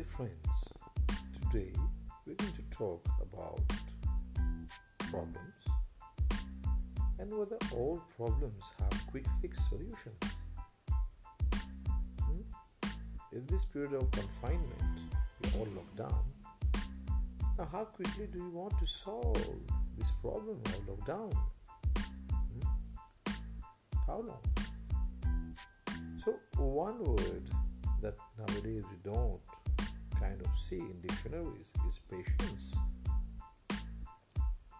dear friends, today we're going to talk about problems and whether all problems have quick fix solutions. Hmm? In this period of confinement, we're all locked down. Now, how quickly do you want to solve this problem of lockdown? Hmm? How long? So, one word that nowadays we don't kind of see in dictionaries is patience.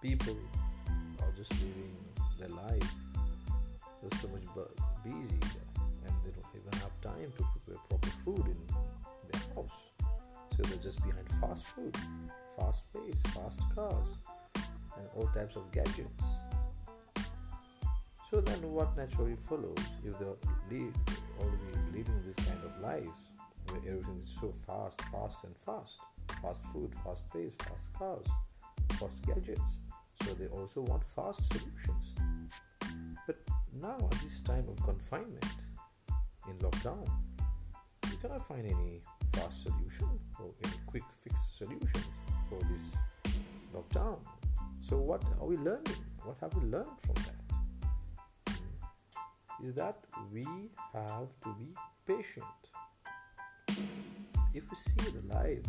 People are just living their life. They're so much busy and they don't even have time to prepare proper food in their house. So they're just behind fast food, fast pace, fast cars, and all types of gadgets. So then, what naturally follows if they're already leading this kind of lives everything is so fast, fast, and fast? Fast food, fast pace, fast cars, fast gadgets. So they also want fast solutions. But now, at this time of confinement, in lockdown, you cannot find any fast solution or any quick fix solution for this lockdown. So, what are we learning? What have we learned from that? Hmm? is that we have to be patient. If we see the lives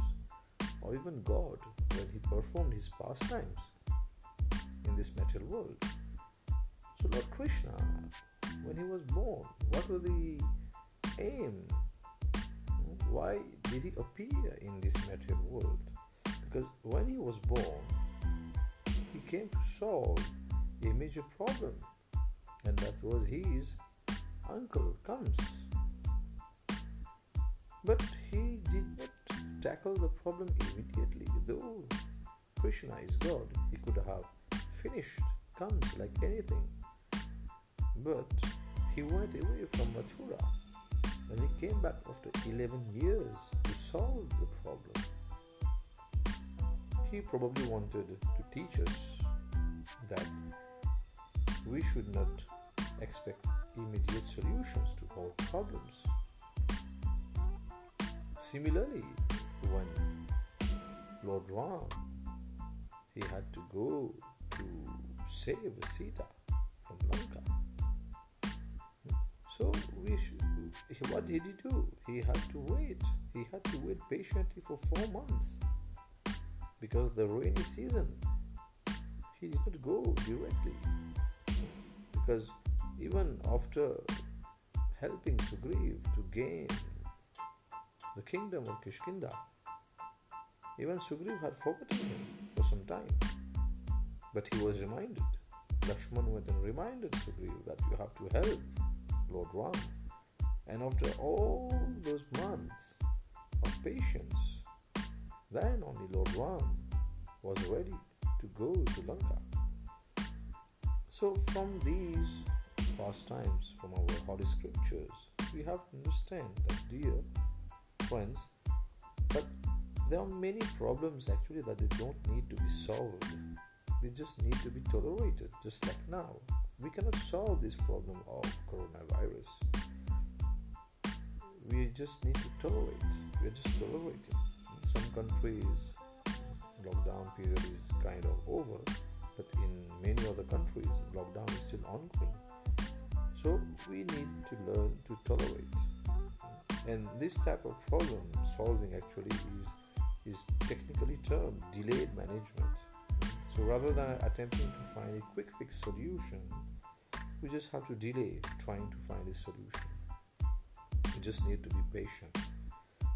or even God when He performed His pastimes in this material world. So, Lord Krishna, when He was born, what was the aim? Why did He appear in this material world? Because when He was born, He came to solve a major problem and that was his uncle Kamsa. But he did not tackle the problem immediately, though Krishna is God, he could have finished Kamsa like anything. But he went away from Mathura and he came back after 11 years to solve the problem. He probably wanted to teach us that we should not expect immediate solutions to all problems. Similarly, when Lord Ram he had to go to save Sita from Lanka. So we should, what did he do? He had to wait. He had to wait patiently for four months because the rainy season. He did not go directly because even after helping Sugriv to gain the kingdom of Kishkinda, even Sugriv had forgotten him for some time. But he was reminded. Lakshman went and reminded Sugriv that you have to help Lord Ram. And after all those months of patience, then only Lord Ram was ready to go to Lanka. So, from these pastimes, from our holy scriptures, we have to understand that, dear friends, that there are many problems actually that they don't need to be solved. They just need to be tolerated, just like now. We cannot solve this problem of coronavirus. We just need to tolerate. We are just tolerating. In some countries, lockdown period is kind of over, but in many other countries, lockdown is still ongoing. So we need to learn to tolerate. And this type of problem solving actually is is technically termed delayed management. So rather than attempting to find a quick fix solution, we just have to delay trying to find a solution. We just need to be patient.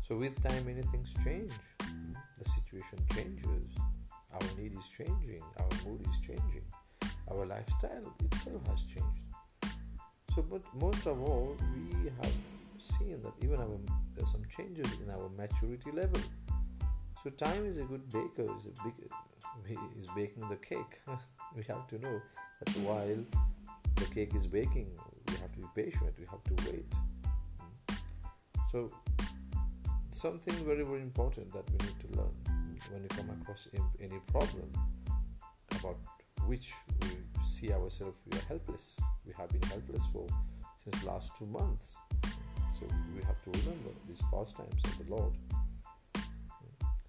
So with time, many things change. The situation changes. Our need is changing. Our mood is changing. Our lifestyle itself has changed. So, but most of all, we have seen that even our, there's some changes in our maturity level. So, time is a good baker. Is a big, is baking the cake. we have to know that while the cake is baking, we have to be patient. We have to wait. Hmm. So, something very very important that we need to learn when we come across any problem about which we see ourselves we are helpless we have been helpless for since last two months so we have to remember these pastimes of the lord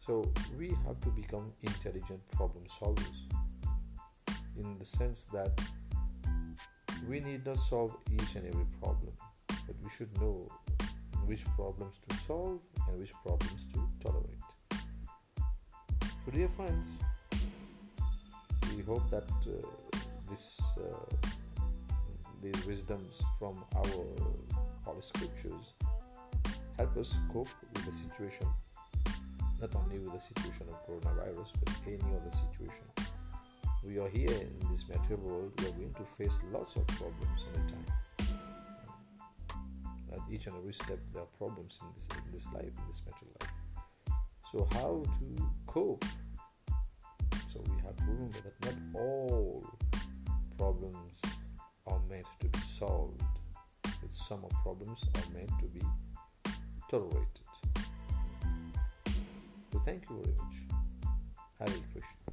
So we have to become intelligent problem solvers in the sense that we need not solve each and every problem, but we should know which problems to solve and which problems to tolerate. So, dear friends, we hope that uh, this uh, these wisdoms from our holy scriptures help us cope with the situation not only with the situation of coronavirus, but any other situation. We are here in this material world, we are going to face lots of problems in a time. At each and every step, there are problems in this, in this life, in this material life. So, how to cope? So, we have remember that not all problems are meant to be solved, some of problems are meant to be tolerated. So thank you very much. Hare Krishna.